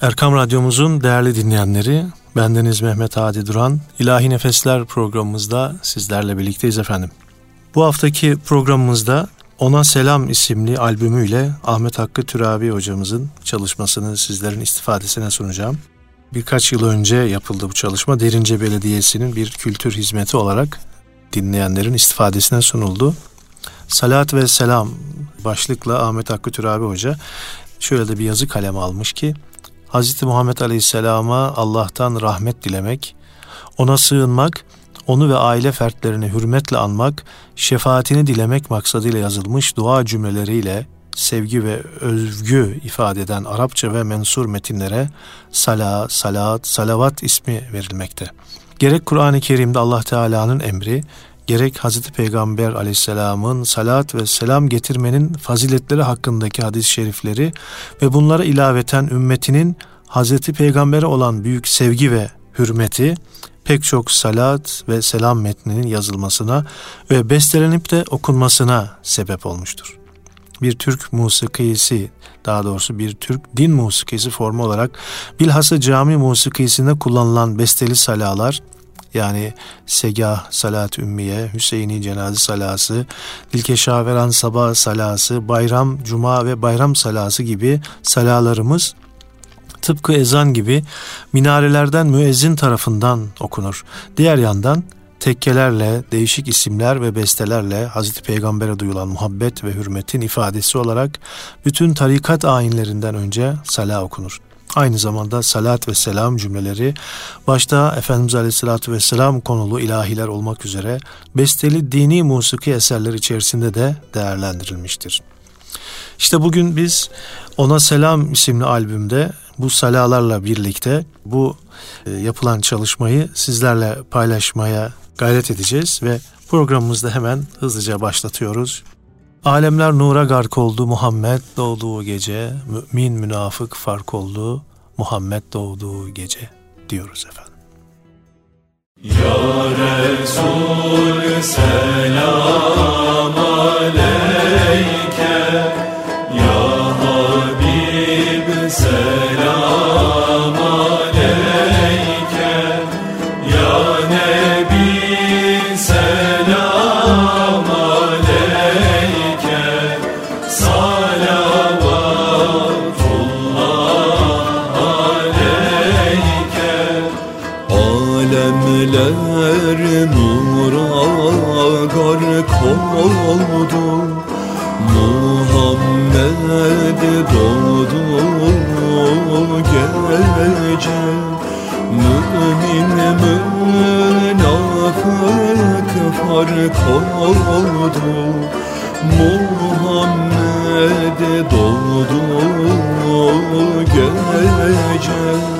Erkam Radyomuzun değerli dinleyenleri, bendeniz Mehmet Hadi Duran, İlahi Nefesler programımızda sizlerle birlikteyiz efendim. Bu haftaki programımızda Ona Selam isimli albümüyle Ahmet Hakkı Türabi hocamızın çalışmasını sizlerin istifadesine sunacağım. Birkaç yıl önce yapıldı bu çalışma. Derince Belediyesi'nin bir kültür hizmeti olarak dinleyenlerin istifadesine sunuldu. Salat ve Selam başlıkla Ahmet Hakkı Türabi Hoca şöyle de bir yazı kalemi almış ki Hz. Muhammed Aleyhisselam'a Allah'tan rahmet dilemek, ona sığınmak, onu ve aile fertlerini hürmetle anmak, şefaatini dilemek maksadıyla yazılmış dua cümleleriyle sevgi ve övgü ifade eden Arapça ve mensur metinlere sala, salat, salavat ismi verilmekte. Gerek Kur'an-ı Kerim'de Allah Teala'nın emri, gerek Hazreti Peygamber aleyhisselamın salat ve selam getirmenin faziletleri hakkındaki hadis-i şerifleri ve bunlara ilaveten ümmetinin Hazreti Peygamber'e olan büyük sevgi ve hürmeti pek çok salat ve selam metninin yazılmasına ve bestelenip de okunmasına sebep olmuştur. Bir Türk musikisi, daha doğrusu bir Türk din musikisi formu olarak bilhassa cami musikisinde kullanılan besteli salalar yani Segah Salat Ümmiye, Hüseyini Cenaze Salası, Dilkeşaveran Sabah Salası, Bayram Cuma ve Bayram Salası gibi salalarımız tıpkı ezan gibi minarelerden müezzin tarafından okunur. Diğer yandan tekkelerle, değişik isimler ve bestelerle Hazreti Peygamber'e duyulan muhabbet ve hürmetin ifadesi olarak bütün tarikat ayinlerinden önce sala okunur. Aynı zamanda salat ve selam cümleleri başta Efendimiz Aleyhisselatü Vesselam konulu ilahiler olmak üzere besteli dini musiki eserler içerisinde de değerlendirilmiştir. İşte bugün biz Ona Selam isimli albümde bu salalarla birlikte bu e, yapılan çalışmayı sizlerle paylaşmaya gayret edeceğiz ve programımızda hemen hızlıca başlatıyoruz. Alemler nura gark oldu Muhammed doğduğu gece, mümin münafık fark oldu Muhammed doğduğu gece diyoruz efendim. Ya Resul selam aleyke oldu Muhammed doğdu gece. Mümin münafık fark oldu. Muhammed doğdu gece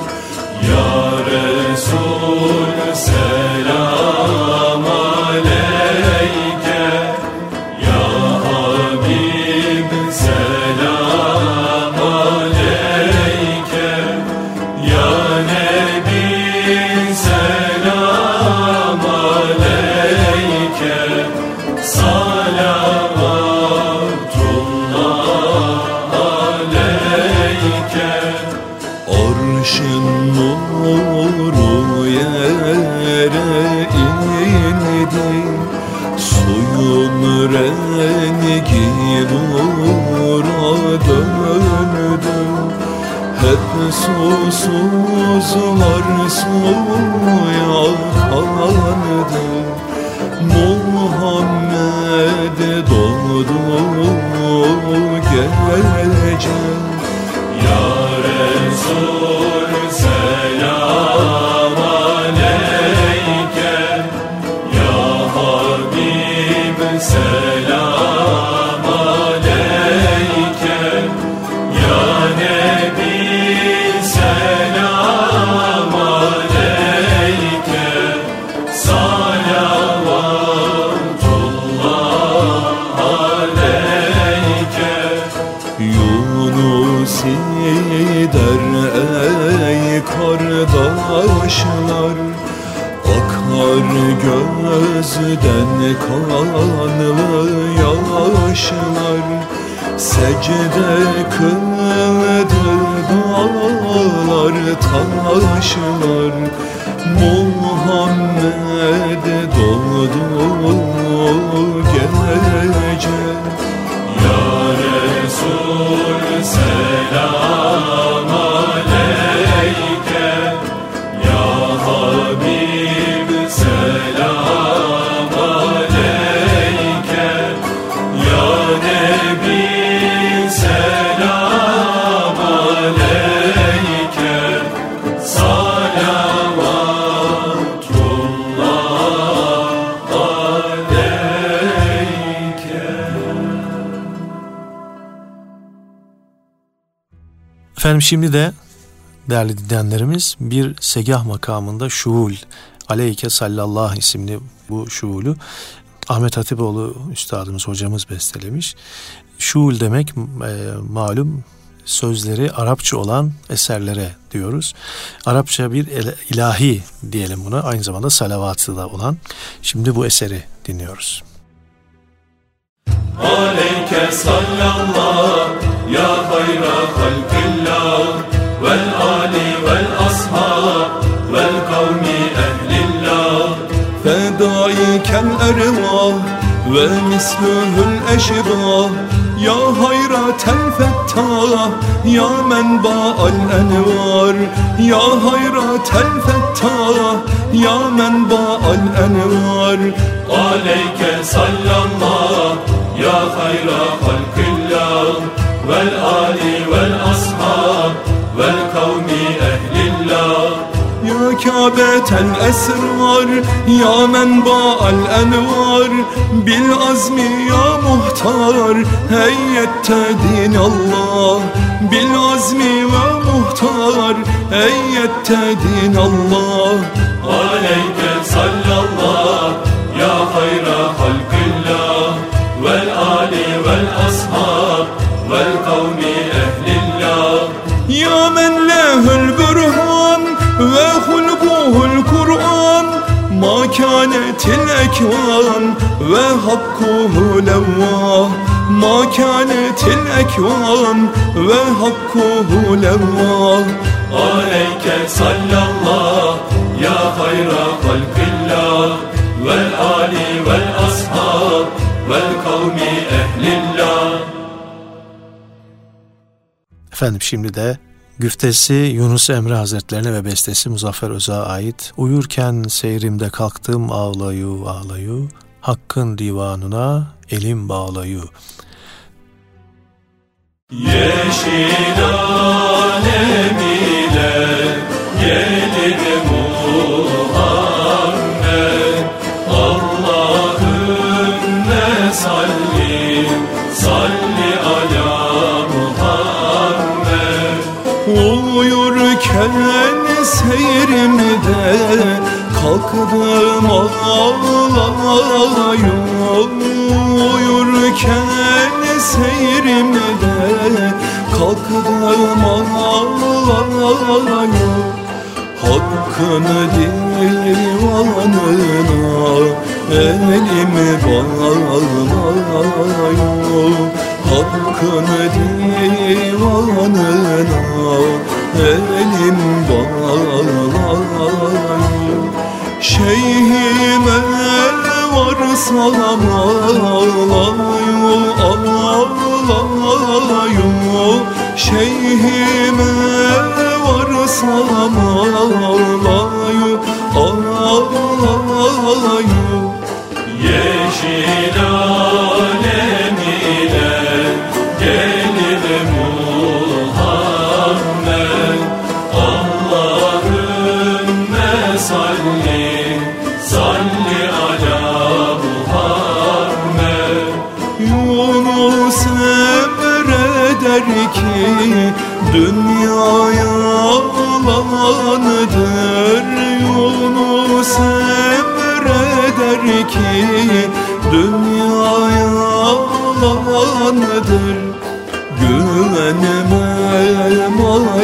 susuzlar suya kandı Muhammed doğdu gece Ya Resul selam selam gözden kanlı yaşlar Secde kıldı dağlar taşlar şimdi de değerli dinleyenlerimiz bir segah makamında şuul aleyke sallallah isimli bu şuulu Ahmet Hatipoğlu üstadımız hocamız bestelemiş. Şuul demek e, malum sözleri Arapça olan eserlere diyoruz. Arapça bir ilahi diyelim buna. Aynı zamanda salavatı da olan. Şimdi bu eseri dinliyoruz. Aleyke sallallahu يا خير خلق الله والآل والأصحاب والقوم أهل الله فدايك الأرواح ومثله الأشباه يا خيرة الفتاح يا منبع الأنوار يا خيرة الفتاح يا منبع الأنوار عليك صلى الله يا خير خلق الله والآل والأصحاب والقوم أهل الله يا كعبة الأسرار يا منبع الأنوار بالعزم يا مختار هيت دين الله بالعزم ومختار هيت دين الله عليك صلى الله يا خير خلق الأكوان وحقه لواه ما كانت الأكوان وحقه لواه عليك صلى الله يا خير خلق الله والآل والأصحاب والقوم أهل الله Efendim şimdi de güftesi Yunus Emre Hazretlerine ve bestesi Muzaffer Öz'a ait. Uyurken seyrimde kalktım ağlayu ağlayu. Hakkın divanına elim bağlayu. Yeşil alem ile gelir Muhammed Uyurken seyrimde kalktım ağlayu Uyurken seyrimde kalktım ağlayu Hakkın divanına elimi bağlayu Hakkın divanına elim bağlayu Şeyhime varsa ağlayu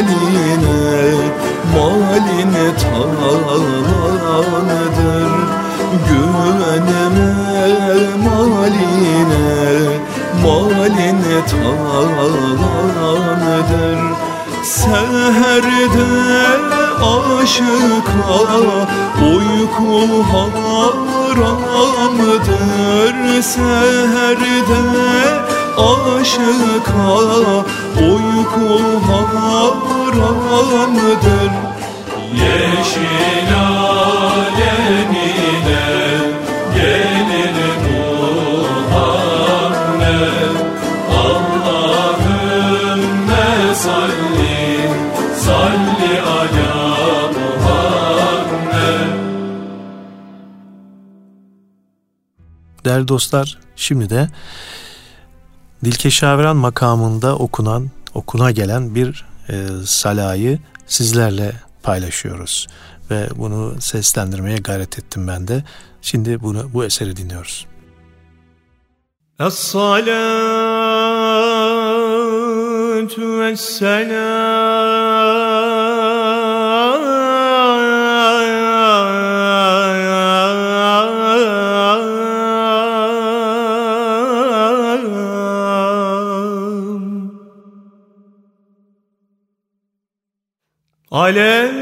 maline, maline talandır Güvenme maline, maline talandır Seherde aşıka uyku haramdır. Seherde aşıka uyku haramdır. Yeşil alemine gelir Muhammed Allahümme salli salli ala Değerli dostlar, şimdi de Dilkeşaviran makamında okunan, okuna gelen bir e, salayı sizlerle paylaşıyoruz. Ve bunu seslendirmeye gayret ettim ben de. Şimdi bunu bu eseri dinliyoruz. Es-salatu vesselam alem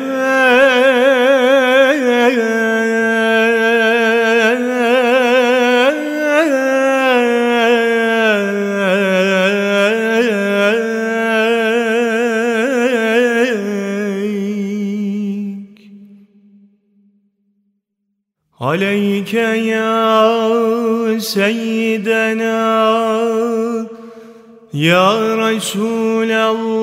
Aleyke ya seyyidena Ya Resulallah.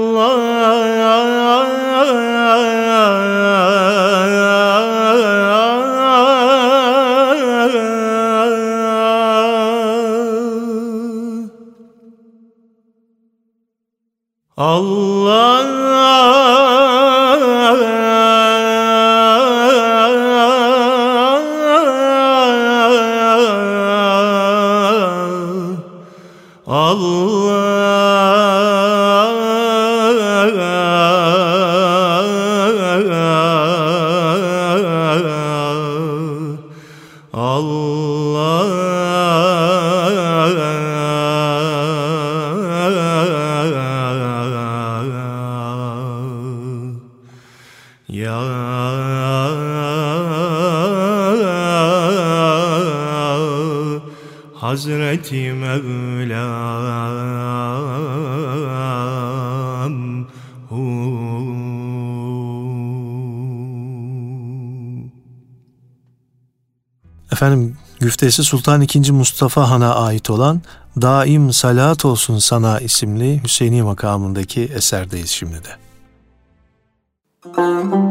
Allah güftesi Sultan II. Mustafa Han'a ait olan Daim Salat Olsun Sana isimli Hüseyini makamındaki eserdeyiz şimdi de. Daim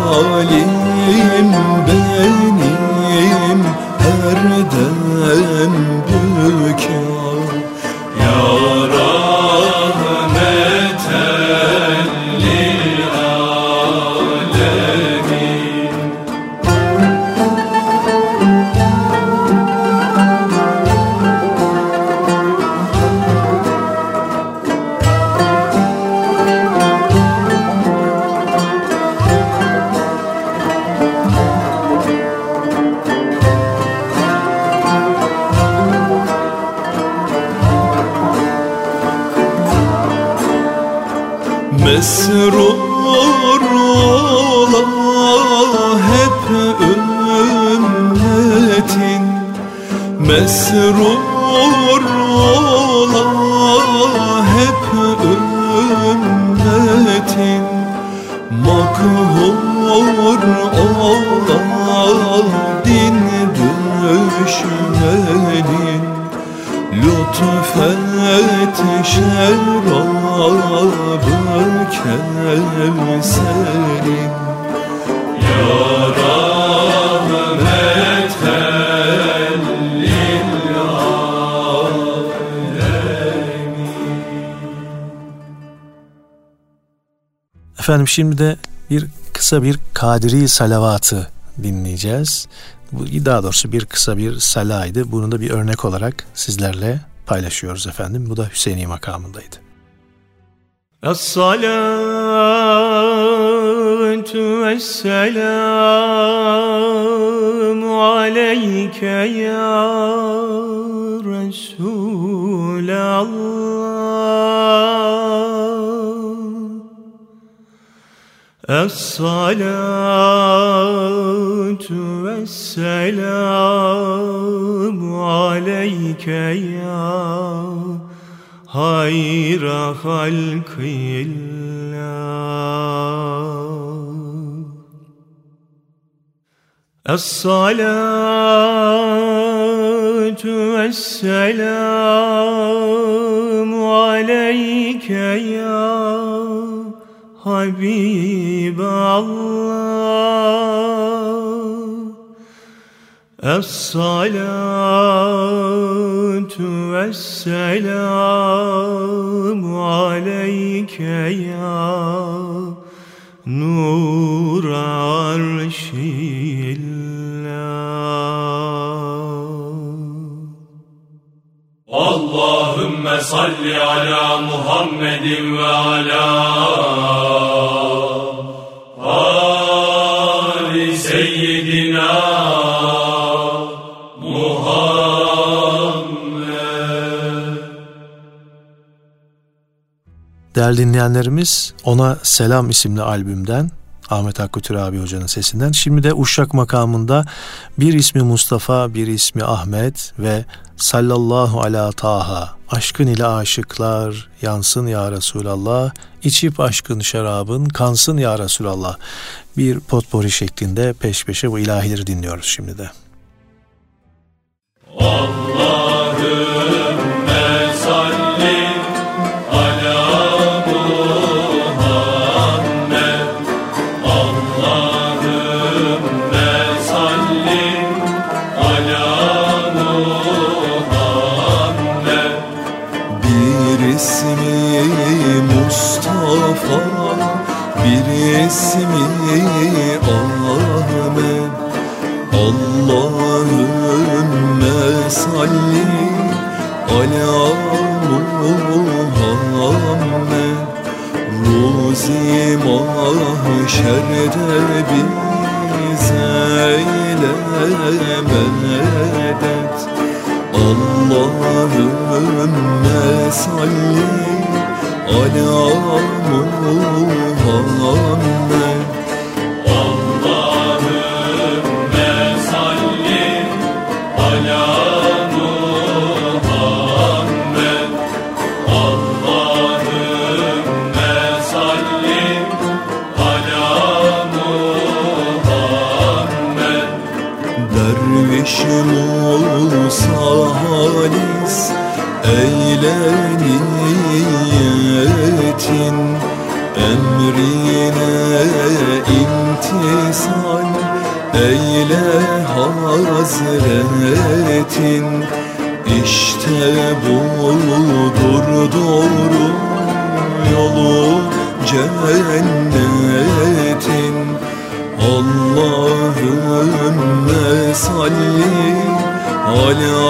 Halim benim her dem büker lütfet şerabı rahmet Efendim şimdi de bir kısa bir Kadiri salavatı dinleyeceğiz. Bu daha doğrusu bir kısa bir salaydı. Bunu da bir örnek olarak sizlerle paylaşıyoruz efendim. Bu da Hüseyini makamındaydı. Es-salatu vesselamu aleyke ya Resulallah Es-salatu vesselamu aleyke ya hayra halkillah. Es-salatu vesselamu aleyke ya Habiballah Es-salatu vesselamu aleyke ya Nur arşillah Allahümme salli ala Muhammedin ve ala Ali seyyidina Muhammed. Değerli dinleyenlerimiz Ona Selam isimli albümden Ahmet Hakkı Türabi Hoca'nın sesinden. Şimdi de Uşak makamında bir ismi Mustafa, bir ismi Ahmet ve sallallahu ala taha aşkın ile aşıklar yansın ya Resulallah içip aşkın şarabın kansın ya Resulallah bir potpori şeklinde peş peşe bu ilahileri dinliyoruz şimdi de. Allahümme mahşerde bize eyle medet Allahümme salli ala Muhammed hazretin İşte budur doğru yolu cennetin. Allahümme salli ala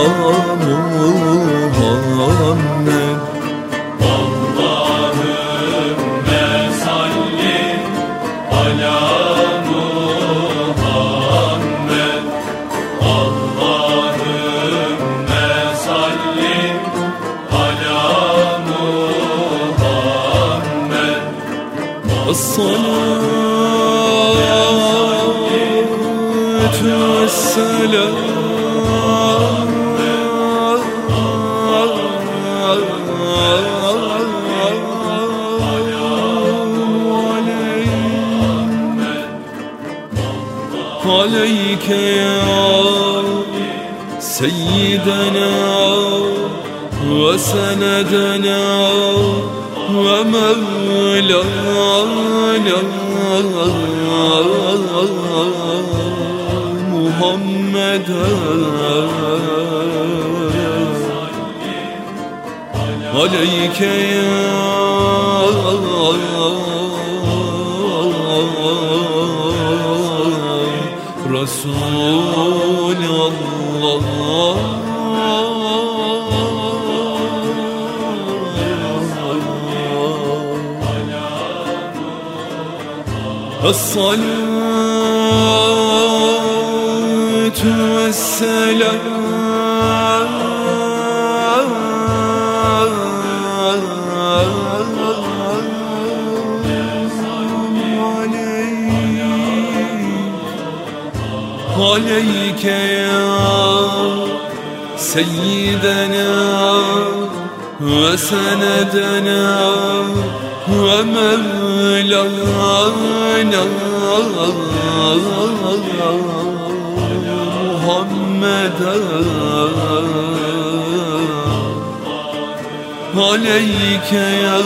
سيدنا وسندنا ومولانا محمدا عليك يا رسول الله الصلاة والسلام عليك يا سيدنا وسندنا İlallah, Muhammed'e Aleyke ya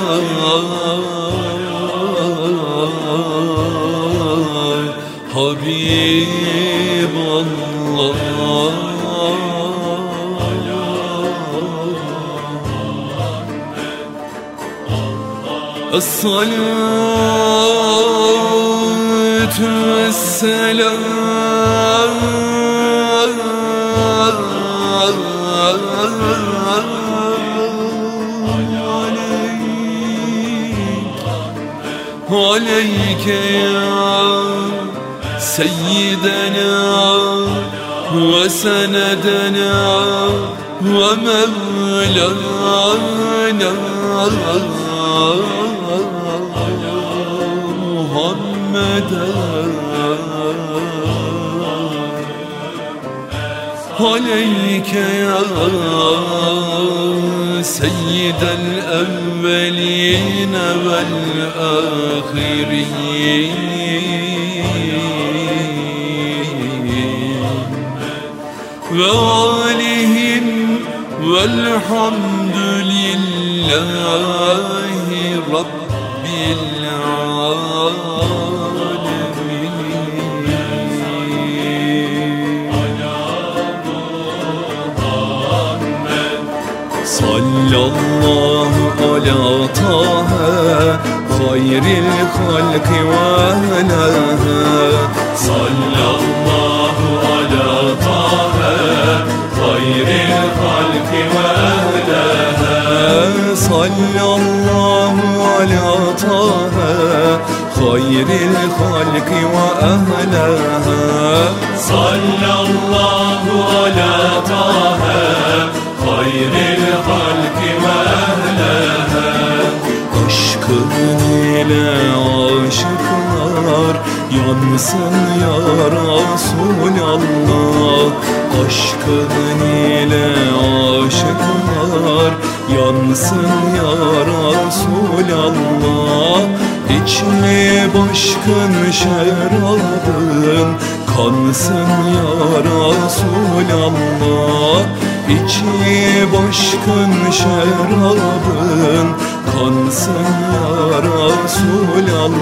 Habib الصلاة والسلام عليك يا سيدنا وسندنا ومولانا عليك يا سيد الأولين والآخرين وآلهم والحمد لله رب العالمين صلى الله على طه خير الخلق وهناها صلى الله على طه خير الخلق وأهلها. صلى الله على طه خير الخلق وأهلها. صلى الله على طه خير الخلق ehlehâ Aşkın ile aşıklar Yansın ya Resulallah Aşkın ile aşıklar Yansın ya Resulallah İçme başkın şerabın Kansın ya Resulallah İçi başkın şerabın Kansın ya Resulallah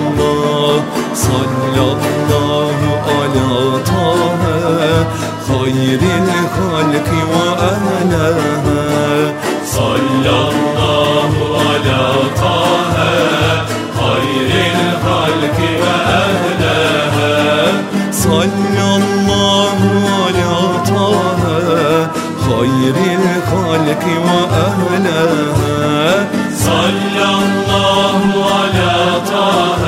Sallallahu ala tahe Hayril halki ve elehe Sallallahu ala tahe hayril halki ve ehleha صلى الله على طه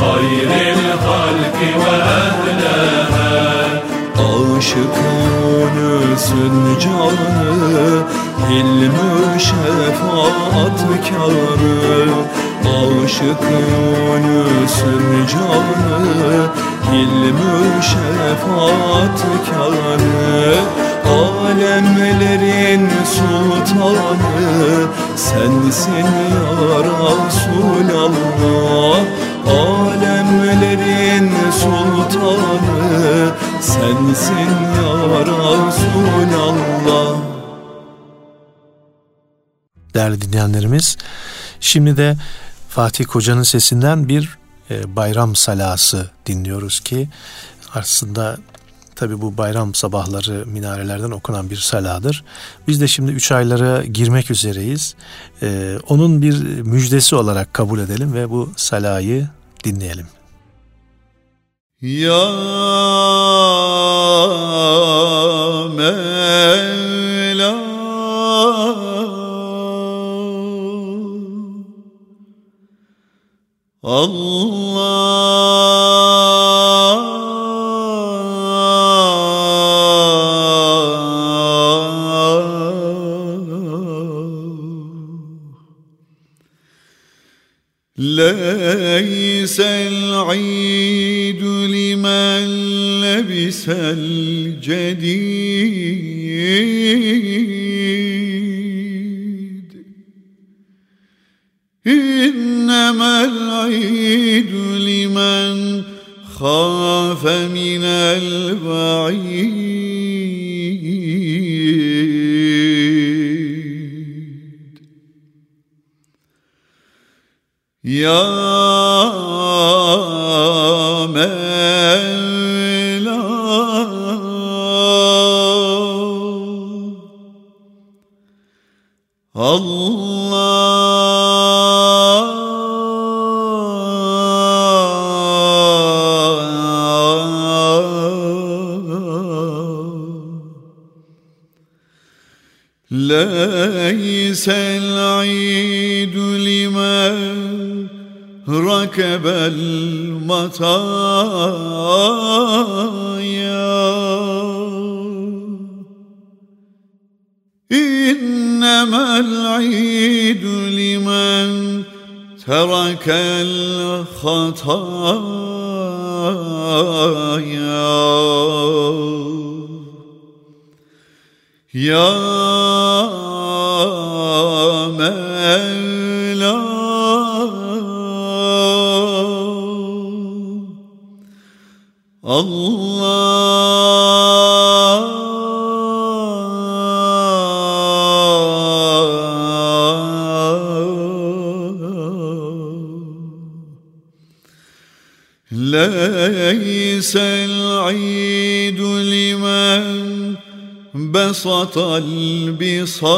خير الخلق وأهلها Aşık Yunus'un canı Hilmi şefaatkarı Aşık Yunus'un canı Hilmi şefaatkarı Alemlerin sultanı Sensin ya Resulallah. Alemlerin sultanı Sensin ya Resulallah. Değerli dinleyenlerimiz, şimdi de Fatih Koca'nın sesinden bir e, bayram salası dinliyoruz ki aslında tabi bu bayram sabahları minarelerden okunan bir saladır. Biz de şimdi üç aylara girmek üzereyiz. E, onun bir müjdesi olarak kabul edelim ve bu salayı dinleyelim. Ya Mevla Allah ليس العيد لمن لبس الجديد. إنما العيد لمن خاف من البعيد. ترك الخطايا يا مولا الله ليس العيد لمن بسط البساط.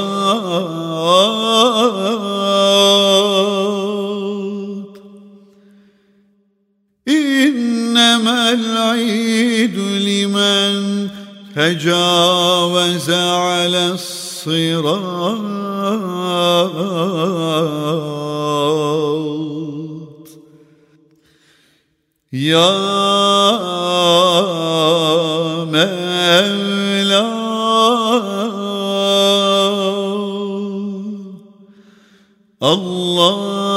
إنما العيد لمن تجاوز على الصراط. Ya Mevla. Allah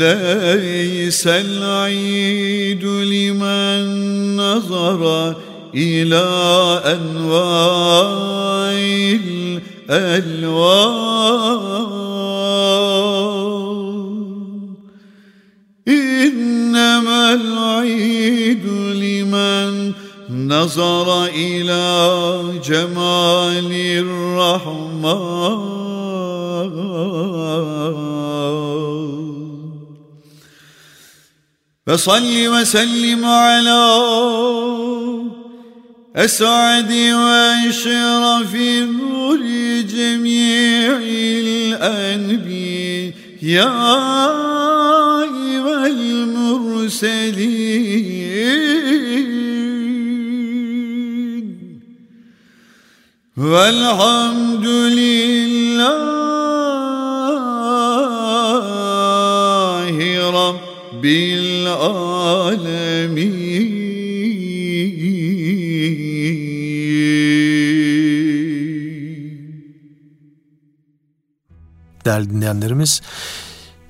ليس العيد لمن نظر إلى أنواع الألوان. إنما العيد لمن نظر إلى جمال فصل وسلم على أسعد وأشرف نور جميع الأنبياء والمرسلين والحمد لله رب العالمين değerli dinleyenlerimiz.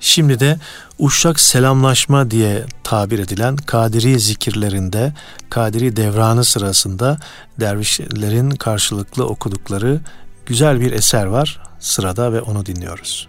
Şimdi de uşak selamlaşma diye tabir edilen Kadiri zikirlerinde, Kadiri devranı sırasında dervişlerin karşılıklı okudukları güzel bir eser var sırada ve onu dinliyoruz.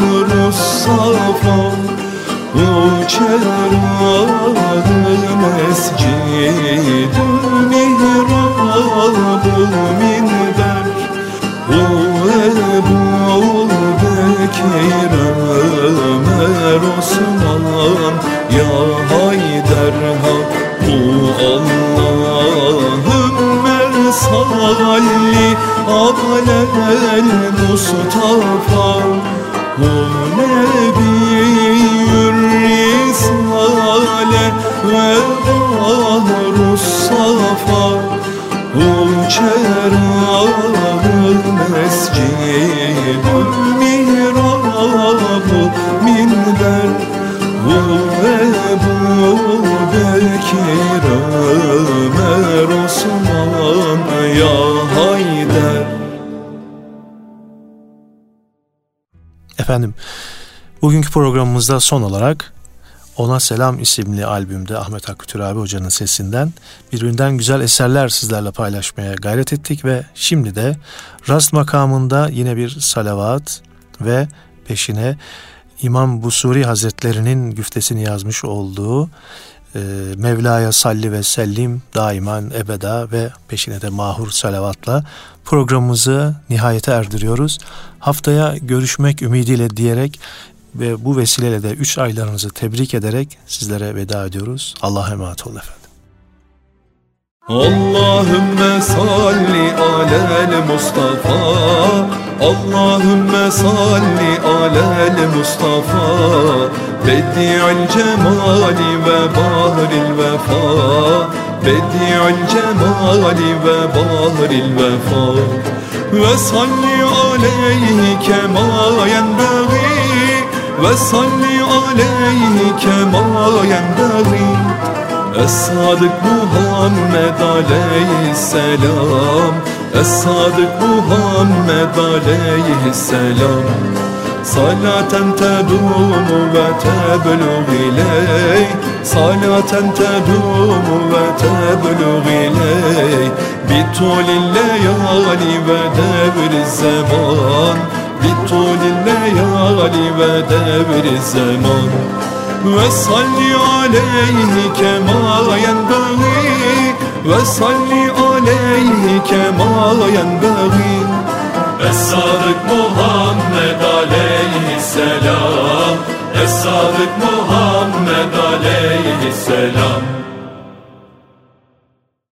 Bahrus safa Bu çerağı mescidü mihrabu minber O Ebu Bekir Ömer Osman Ya Haydar Hak Bu Allahümme salli alel Mustafa Bu Nebiyyür Risale ve Bahrus Safa. Çerağı Efendim, bugünkü programımızda son olarak Ona Selam isimli albümde Ahmet Hakkı Türabi Hoca'nın sesinden birbirinden güzel eserler sizlerle paylaşmaya gayret ettik ve şimdi de rast makamında yine bir salavat ve peşine İmam Busuri Hazretlerinin güftesini yazmış olduğu Mevla'ya salli ve sellim daiman ebeda ve peşine de mahur salavatla programımızı nihayete erdiriyoruz. Haftaya görüşmek ümidiyle diyerek ve bu vesileyle de üç aylarınızı tebrik ederek sizlere veda ediyoruz. Allah'a emanet olun efendim. Allahümme salli alel Mustafa. Allahümme salli alel Mustafa. Bedi'il cemali ve bahril vefa. Bedi'il cemali ve bahril vefa. Ve salli aleyhi kema yenbeği Ve salli aleyhi kema yenbeği Es-Sadık Muhammed Aleyhisselam Es-Sadık Muhammed Aleyhisselam Salaten tedumu ve teblug iley Salaten tedumu ve teblug iley Bitulil leyali ve devri zaman Bitulil leyali ve devri zaman ve salli aleyhi kema yenbeği Ve salli aleyhi kema yenbeği Es-Sadık Muhammed aleyhisselam. Es-Sadık Muhammed aleyhisselam